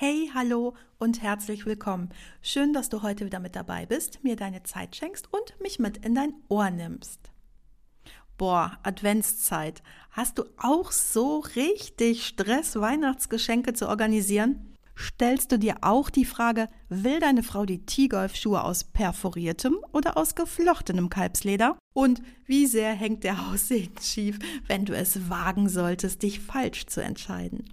Hey, hallo und herzlich willkommen. Schön, dass du heute wieder mit dabei bist, mir deine Zeit schenkst und mich mit in dein Ohr nimmst. Boah, Adventszeit. Hast du auch so richtig Stress, Weihnachtsgeschenke zu organisieren? Stellst du dir auch die Frage, will deine Frau die T-Golf-Schuhe aus perforiertem oder aus geflochtenem Kalbsleder? Und wie sehr hängt der Aussehen schief, wenn du es wagen solltest, dich falsch zu entscheiden?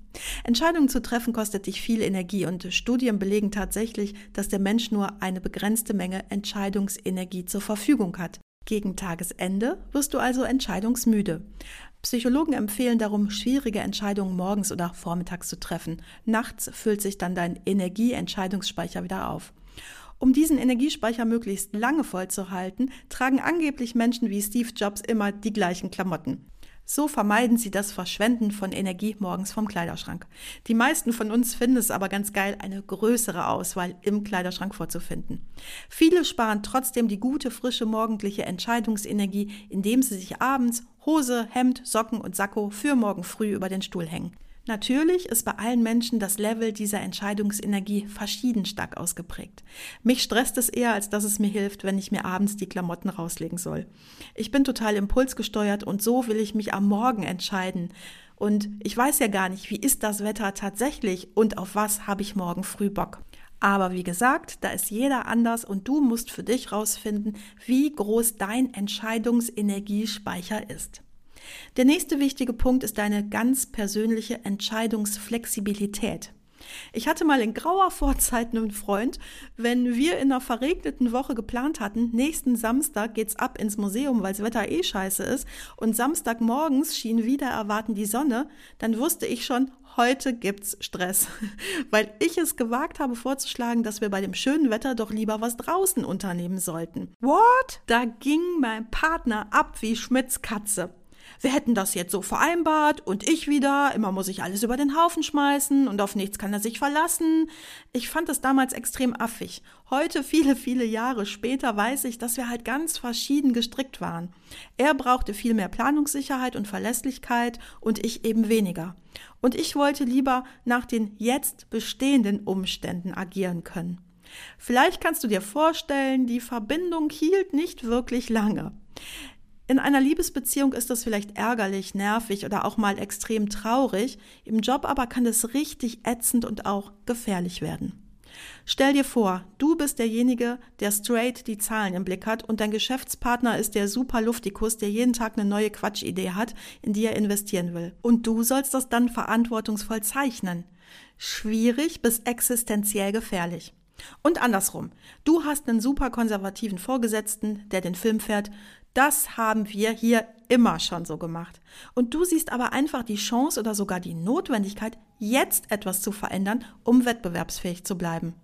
Entscheidungen zu treffen kostet dich viel Energie und Studien belegen tatsächlich, dass der Mensch nur eine begrenzte Menge Entscheidungsenergie zur Verfügung hat. Gegen Tagesende wirst du also entscheidungsmüde. Psychologen empfehlen darum, schwierige Entscheidungen morgens oder vormittags zu treffen. Nachts füllt sich dann dein Energieentscheidungsspeicher wieder auf. Um diesen Energiespeicher möglichst lange vollzuhalten, tragen angeblich Menschen wie Steve Jobs immer die gleichen Klamotten. So vermeiden sie das Verschwenden von Energie morgens vom Kleiderschrank. Die meisten von uns finden es aber ganz geil, eine größere Auswahl im Kleiderschrank vorzufinden. Viele sparen trotzdem die gute, frische morgendliche Entscheidungsenergie, indem sie sich abends Hose, Hemd, Socken und Sakko für morgen früh über den Stuhl hängen. Natürlich ist bei allen Menschen das Level dieser Entscheidungsenergie verschieden stark ausgeprägt. Mich stresst es eher, als dass es mir hilft, wenn ich mir abends die Klamotten rauslegen soll. Ich bin total impulsgesteuert und so will ich mich am Morgen entscheiden. Und ich weiß ja gar nicht, wie ist das Wetter tatsächlich und auf was habe ich morgen früh Bock. Aber wie gesagt, da ist jeder anders und du musst für dich rausfinden, wie groß dein Entscheidungsenergiespeicher ist. Der nächste wichtige Punkt ist deine ganz persönliche Entscheidungsflexibilität. Ich hatte mal in grauer Vorzeit einen Freund, wenn wir in einer verregneten Woche geplant hatten, nächsten Samstag geht's ab ins Museum, weil das Wetter eh scheiße ist, und Samstagmorgens schien wieder erwarten die Sonne, dann wusste ich schon, heute gibt's Stress, weil ich es gewagt habe vorzuschlagen, dass wir bei dem schönen Wetter doch lieber was draußen unternehmen sollten. What? Da ging mein Partner ab wie Schmidts Katze wir hätten das jetzt so vereinbart und ich wieder, immer muss ich alles über den Haufen schmeißen und auf nichts kann er sich verlassen. Ich fand das damals extrem affig. Heute, viele, viele Jahre später, weiß ich, dass wir halt ganz verschieden gestrickt waren. Er brauchte viel mehr Planungssicherheit und Verlässlichkeit und ich eben weniger. Und ich wollte lieber nach den jetzt bestehenden Umständen agieren können. Vielleicht kannst du dir vorstellen, die Verbindung hielt nicht wirklich lange. In einer Liebesbeziehung ist das vielleicht ärgerlich, nervig oder auch mal extrem traurig, im Job aber kann es richtig ätzend und auch gefährlich werden. Stell dir vor, du bist derjenige, der straight die Zahlen im Blick hat und dein Geschäftspartner ist der super Luftikus, der jeden Tag eine neue Quatschidee hat, in die er investieren will. Und du sollst das dann verantwortungsvoll zeichnen. Schwierig bis existenziell gefährlich. Und andersrum. Du hast einen super konservativen Vorgesetzten, der den Film fährt. Das haben wir hier immer schon so gemacht. Und du siehst aber einfach die Chance oder sogar die Notwendigkeit, jetzt etwas zu verändern, um wettbewerbsfähig zu bleiben.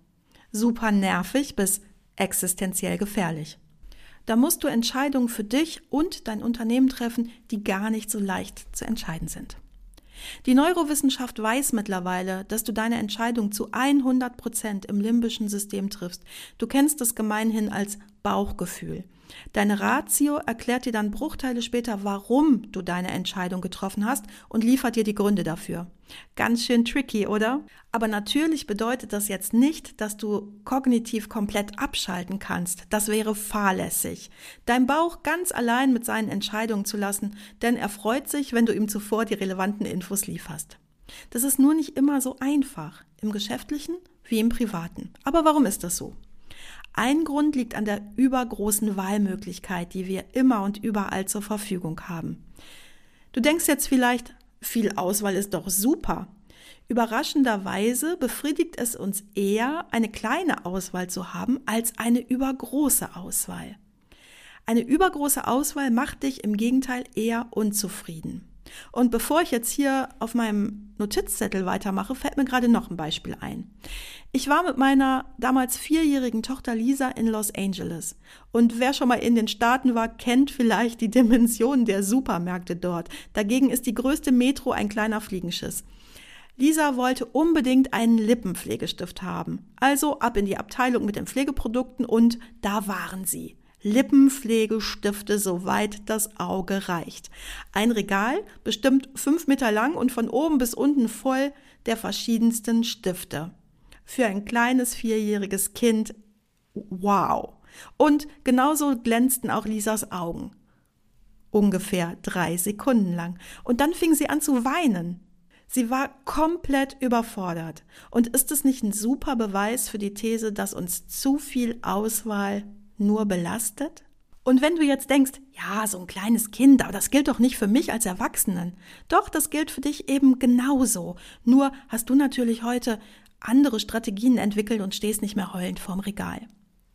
Super nervig bis existenziell gefährlich. Da musst du Entscheidungen für dich und dein Unternehmen treffen, die gar nicht so leicht zu entscheiden sind. Die Neurowissenschaft weiß mittlerweile, dass du deine Entscheidung zu 100 Prozent im limbischen System triffst. Du kennst es gemeinhin als Bauchgefühl. Deine Ratio erklärt dir dann Bruchteile später, warum du deine Entscheidung getroffen hast und liefert dir die Gründe dafür. Ganz schön tricky, oder? Aber natürlich bedeutet das jetzt nicht, dass du kognitiv komplett abschalten kannst. Das wäre fahrlässig. Dein Bauch ganz allein mit seinen Entscheidungen zu lassen, denn er freut sich, wenn du ihm zuvor die relevanten Infos lieferst. Das ist nur nicht immer so einfach, im geschäftlichen wie im privaten. Aber warum ist das so? Ein Grund liegt an der übergroßen Wahlmöglichkeit, die wir immer und überall zur Verfügung haben. Du denkst jetzt vielleicht, viel Auswahl ist doch super. Überraschenderweise befriedigt es uns eher, eine kleine Auswahl zu haben, als eine übergroße Auswahl. Eine übergroße Auswahl macht dich im Gegenteil eher unzufrieden. Und bevor ich jetzt hier auf meinem Notizzettel weitermache, fällt mir gerade noch ein Beispiel ein. Ich war mit meiner damals vierjährigen Tochter Lisa in Los Angeles. Und wer schon mal in den Staaten war, kennt vielleicht die Dimensionen der Supermärkte dort. Dagegen ist die größte Metro ein kleiner Fliegenschiss. Lisa wollte unbedingt einen Lippenpflegestift haben. Also ab in die Abteilung mit den Pflegeprodukten und da waren sie. Lippenpflegestifte, soweit das Auge reicht. Ein Regal, bestimmt fünf Meter lang und von oben bis unten voll der verschiedensten Stifte. Für ein kleines vierjähriges Kind, wow. Und genauso glänzten auch Lisas Augen. Ungefähr drei Sekunden lang. Und dann fing sie an zu weinen. Sie war komplett überfordert. Und ist es nicht ein super Beweis für die These, dass uns zu viel Auswahl nur belastet? Und wenn du jetzt denkst, ja, so ein kleines Kind, aber das gilt doch nicht für mich als Erwachsenen. Doch, das gilt für dich eben genauso. Nur hast du natürlich heute andere Strategien entwickelt und stehst nicht mehr heulend vorm Regal.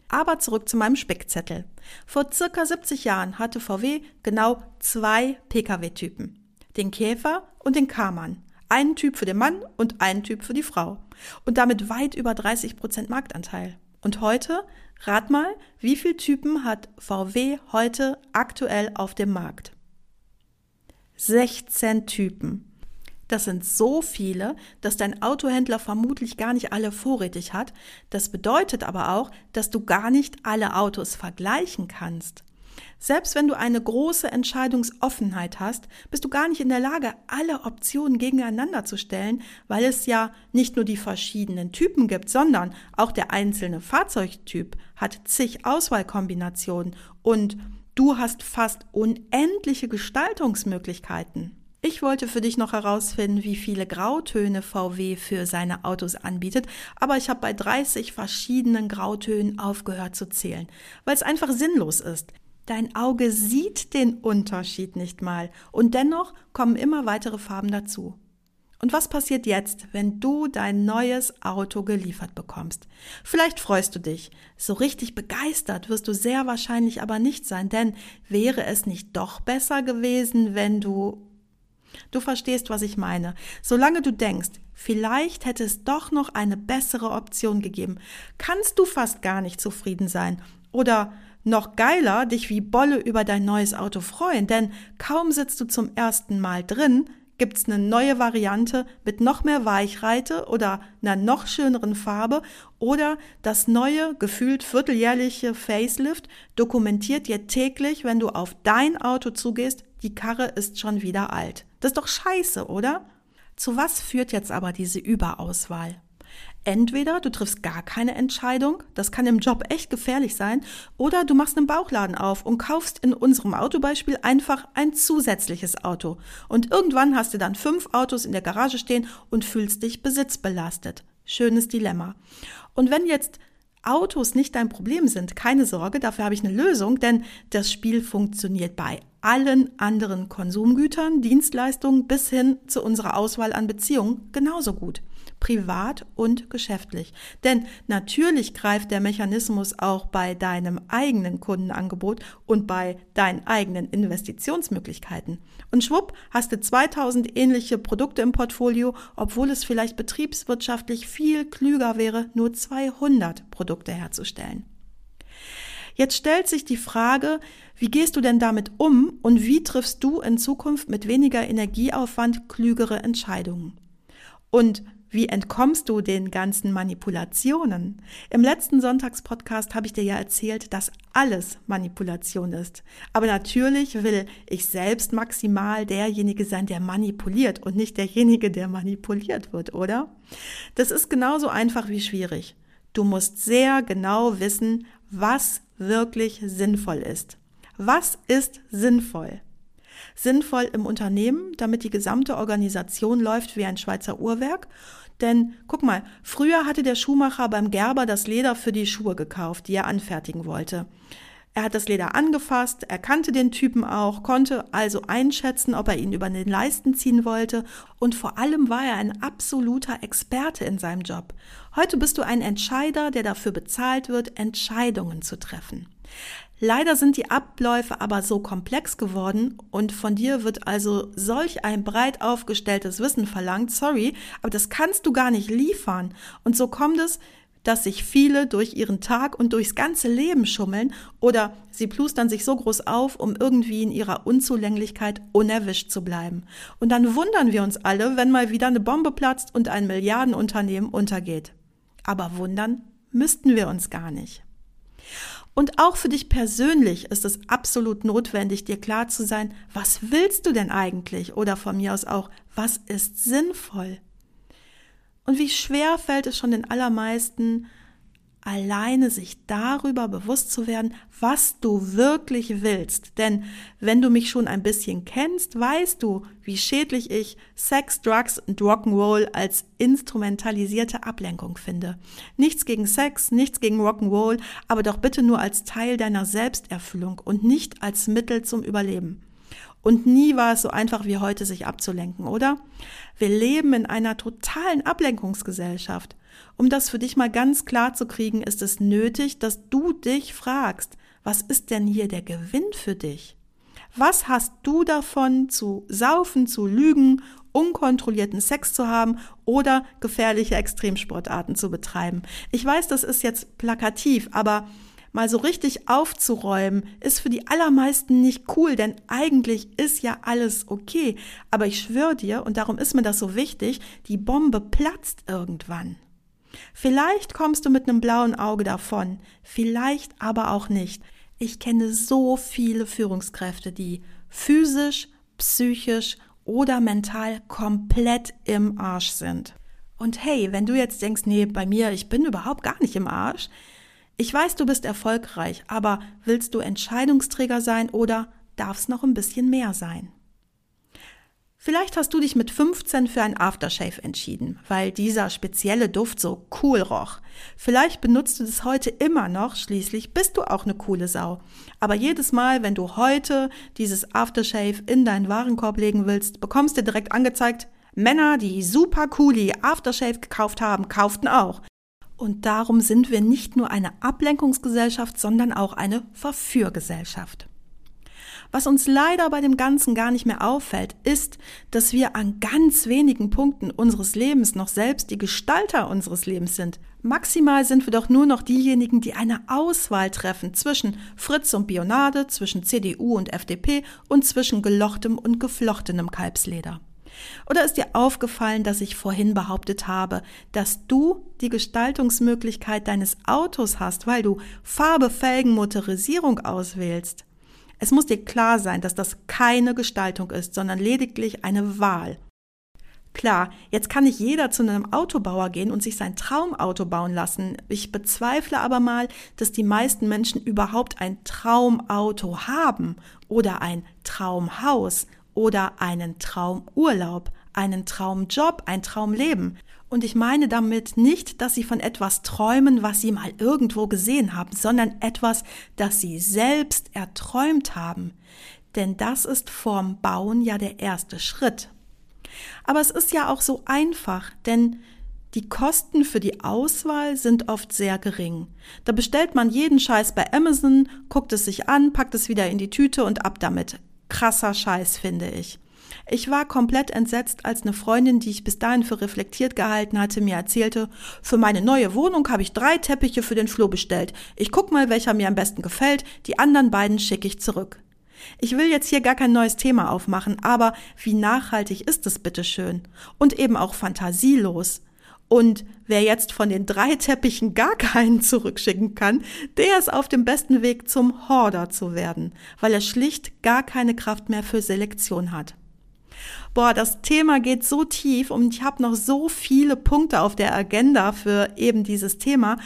Aber zurück zu meinem Spickzettel. Vor circa 70 Jahren hatte VW genau zwei Pkw-Typen. Den Käfer und den Karmann. Einen Typ für den Mann und einen Typ für die Frau. Und damit weit über 30 Prozent Marktanteil. Und heute Rat mal, wie viele Typen hat VW heute aktuell auf dem Markt? 16 Typen. Das sind so viele, dass dein Autohändler vermutlich gar nicht alle vorrätig hat. Das bedeutet aber auch, dass du gar nicht alle Autos vergleichen kannst. Selbst wenn du eine große Entscheidungsoffenheit hast, bist du gar nicht in der Lage, alle Optionen gegeneinander zu stellen, weil es ja nicht nur die verschiedenen Typen gibt, sondern auch der einzelne Fahrzeugtyp hat zig Auswahlkombinationen und du hast fast unendliche Gestaltungsmöglichkeiten. Ich wollte für dich noch herausfinden, wie viele Grautöne VW für seine Autos anbietet, aber ich habe bei 30 verschiedenen Grautönen aufgehört zu zählen, weil es einfach sinnlos ist. Dein Auge sieht den Unterschied nicht mal und dennoch kommen immer weitere Farben dazu. Und was passiert jetzt, wenn du dein neues Auto geliefert bekommst? Vielleicht freust du dich. So richtig begeistert wirst du sehr wahrscheinlich aber nicht sein, denn wäre es nicht doch besser gewesen, wenn du Du verstehst, was ich meine. Solange du denkst, vielleicht hätte es doch noch eine bessere Option gegeben, kannst du fast gar nicht zufrieden sein. Oder noch geiler dich wie Bolle über dein neues Auto freuen, denn kaum sitzt du zum ersten Mal drin, gibt's eine neue Variante mit noch mehr Weichreite oder einer noch schöneren Farbe oder das neue, gefühlt vierteljährliche Facelift dokumentiert dir täglich, wenn du auf dein Auto zugehst, die Karre ist schon wieder alt. Das ist doch scheiße, oder? Zu was führt jetzt aber diese Überauswahl? Entweder du triffst gar keine Entscheidung, das kann im Job echt gefährlich sein, oder du machst einen Bauchladen auf und kaufst in unserem Autobeispiel einfach ein zusätzliches Auto. Und irgendwann hast du dann fünf Autos in der Garage stehen und fühlst dich besitzbelastet. Schönes Dilemma. Und wenn jetzt Autos nicht dein Problem sind, keine Sorge, dafür habe ich eine Lösung, denn das Spiel funktioniert bei allen anderen Konsumgütern, Dienstleistungen bis hin zu unserer Auswahl an Beziehungen genauso gut privat und geschäftlich. Denn natürlich greift der Mechanismus auch bei deinem eigenen Kundenangebot und bei deinen eigenen Investitionsmöglichkeiten. Und schwupp, hast du 2000 ähnliche Produkte im Portfolio, obwohl es vielleicht betriebswirtschaftlich viel klüger wäre, nur 200 Produkte herzustellen. Jetzt stellt sich die Frage, wie gehst du denn damit um und wie triffst du in Zukunft mit weniger Energieaufwand klügere Entscheidungen? Und wie entkommst du den ganzen Manipulationen? Im letzten Sonntagspodcast habe ich dir ja erzählt, dass alles Manipulation ist. Aber natürlich will ich selbst maximal derjenige sein, der manipuliert und nicht derjenige, der manipuliert wird, oder? Das ist genauso einfach wie schwierig. Du musst sehr genau wissen, was wirklich sinnvoll ist. Was ist sinnvoll? sinnvoll im Unternehmen, damit die gesamte Organisation läuft wie ein Schweizer Uhrwerk. Denn guck mal, früher hatte der Schuhmacher beim Gerber das Leder für die Schuhe gekauft, die er anfertigen wollte. Er hat das Leder angefasst, er kannte den Typen auch, konnte also einschätzen, ob er ihn über den Leisten ziehen wollte und vor allem war er ein absoluter Experte in seinem Job. Heute bist du ein Entscheider, der dafür bezahlt wird, Entscheidungen zu treffen. Leider sind die Abläufe aber so komplex geworden und von dir wird also solch ein breit aufgestelltes Wissen verlangt. Sorry, aber das kannst du gar nicht liefern. Und so kommt es, dass sich viele durch ihren Tag und durchs ganze Leben schummeln oder sie plustern sich so groß auf, um irgendwie in ihrer Unzulänglichkeit unerwischt zu bleiben. Und dann wundern wir uns alle, wenn mal wieder eine Bombe platzt und ein Milliardenunternehmen untergeht. Aber wundern müssten wir uns gar nicht. Und auch für dich persönlich ist es absolut notwendig, dir klar zu sein, was willst du denn eigentlich? Oder von mir aus auch, was ist sinnvoll? Und wie schwer fällt es schon den allermeisten, alleine sich darüber bewusst zu werden, was du wirklich willst. Denn wenn du mich schon ein bisschen kennst, weißt du, wie schädlich ich Sex, Drugs und Rock'n'Roll als instrumentalisierte Ablenkung finde. Nichts gegen Sex, nichts gegen Rock'n'Roll, aber doch bitte nur als Teil deiner Selbsterfüllung und nicht als Mittel zum Überleben. Und nie war es so einfach wie heute, sich abzulenken, oder? Wir leben in einer totalen Ablenkungsgesellschaft. Um das für dich mal ganz klar zu kriegen, ist es nötig, dass du dich fragst, was ist denn hier der Gewinn für dich? Was hast du davon, zu saufen, zu lügen, unkontrollierten Sex zu haben oder gefährliche Extremsportarten zu betreiben? Ich weiß, das ist jetzt plakativ, aber mal so richtig aufzuräumen, ist für die allermeisten nicht cool, denn eigentlich ist ja alles okay. Aber ich schwöre dir, und darum ist mir das so wichtig, die Bombe platzt irgendwann. Vielleicht kommst du mit einem blauen Auge davon, vielleicht aber auch nicht. Ich kenne so viele Führungskräfte, die physisch, psychisch oder mental komplett im Arsch sind. Und hey, wenn du jetzt denkst, nee, bei mir, ich bin überhaupt gar nicht im Arsch. Ich weiß, du bist erfolgreich, aber willst du Entscheidungsträger sein oder darf es noch ein bisschen mehr sein? Vielleicht hast du dich mit 15 für ein Aftershave entschieden, weil dieser spezielle Duft so cool roch. Vielleicht benutzt du das heute immer noch, schließlich bist du auch eine coole Sau. Aber jedes Mal, wenn du heute dieses Aftershave in deinen Warenkorb legen willst, bekommst du direkt angezeigt, Männer, die super cooli Aftershave gekauft haben, kauften auch. Und darum sind wir nicht nur eine Ablenkungsgesellschaft, sondern auch eine Verführgesellschaft. Was uns leider bei dem Ganzen gar nicht mehr auffällt, ist, dass wir an ganz wenigen Punkten unseres Lebens noch selbst die Gestalter unseres Lebens sind. Maximal sind wir doch nur noch diejenigen, die eine Auswahl treffen zwischen Fritz und Bionade, zwischen CDU und FDP und zwischen gelochtem und geflochtenem Kalbsleder. Oder ist dir aufgefallen, dass ich vorhin behauptet habe, dass du die Gestaltungsmöglichkeit deines Autos hast, weil du Farbe, Felgen, Motorisierung auswählst? Es muss dir klar sein, dass das keine Gestaltung ist, sondern lediglich eine Wahl. Klar, jetzt kann nicht jeder zu einem Autobauer gehen und sich sein Traumauto bauen lassen. Ich bezweifle aber mal, dass die meisten Menschen überhaupt ein Traumauto haben oder ein Traumhaus oder einen Traumurlaub, einen Traumjob, ein Traumleben. Und ich meine damit nicht, dass sie von etwas träumen, was sie mal irgendwo gesehen haben, sondern etwas, das sie selbst erträumt haben. Denn das ist vorm Bauen ja der erste Schritt. Aber es ist ja auch so einfach, denn die Kosten für die Auswahl sind oft sehr gering. Da bestellt man jeden Scheiß bei Amazon, guckt es sich an, packt es wieder in die Tüte und ab damit. Krasser Scheiß, finde ich. Ich war komplett entsetzt, als eine Freundin, die ich bis dahin für reflektiert gehalten hatte, mir erzählte, für meine neue Wohnung habe ich drei Teppiche für den Flur bestellt. Ich guck mal, welcher mir am besten gefällt, die anderen beiden schicke ich zurück. Ich will jetzt hier gar kein neues Thema aufmachen, aber wie nachhaltig ist es bitteschön? Und eben auch fantasielos. Und wer jetzt von den drei Teppichen gar keinen zurückschicken kann, der ist auf dem besten Weg zum Horder zu werden, weil er schlicht gar keine Kraft mehr für Selektion hat. Boah, das Thema geht so tief und ich habe noch so viele Punkte auf der Agenda für eben dieses Thema.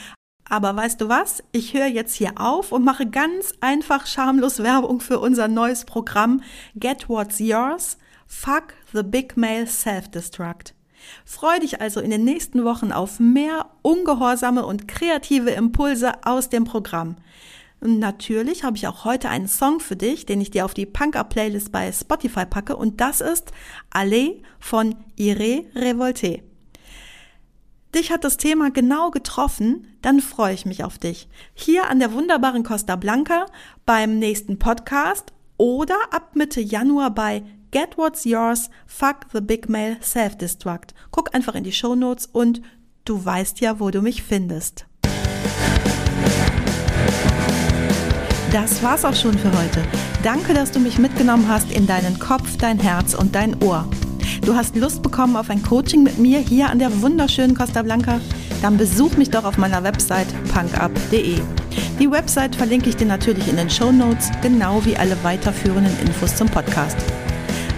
Aber weißt du was? Ich höre jetzt hier auf und mache ganz einfach schamlos Werbung für unser neues Programm Get What's Yours. Fuck the Big Male Self-Destruct. Freu dich also in den nächsten Wochen auf mehr ungehorsame und kreative Impulse aus dem Programm. Und natürlich habe ich auch heute einen Song für dich, den ich dir auf die Punk-Up-Playlist bei Spotify packe und das ist Allez von Iré Revolté. dich hat das Thema genau getroffen, dann freue ich mich auf dich. Hier an der wunderbaren Costa Blanca beim nächsten Podcast oder ab Mitte Januar bei Get What's Yours, Fuck the Big Mail Self-Destruct. Guck einfach in die Show Notes und du weißt ja, wo du mich findest. Das war's auch schon für heute. Danke, dass du mich mitgenommen hast in deinen Kopf, dein Herz und dein Ohr. Du hast Lust bekommen auf ein Coaching mit mir hier an der wunderschönen Costa Blanca? Dann besuch mich doch auf meiner Website punkup.de. Die Website verlinke ich dir natürlich in den Show Notes, genau wie alle weiterführenden Infos zum Podcast.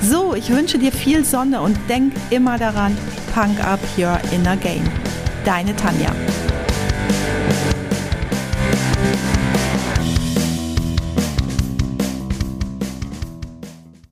So, ich wünsche dir viel Sonne und denk immer daran, Punk Up Your Inner Game. Deine Tanja.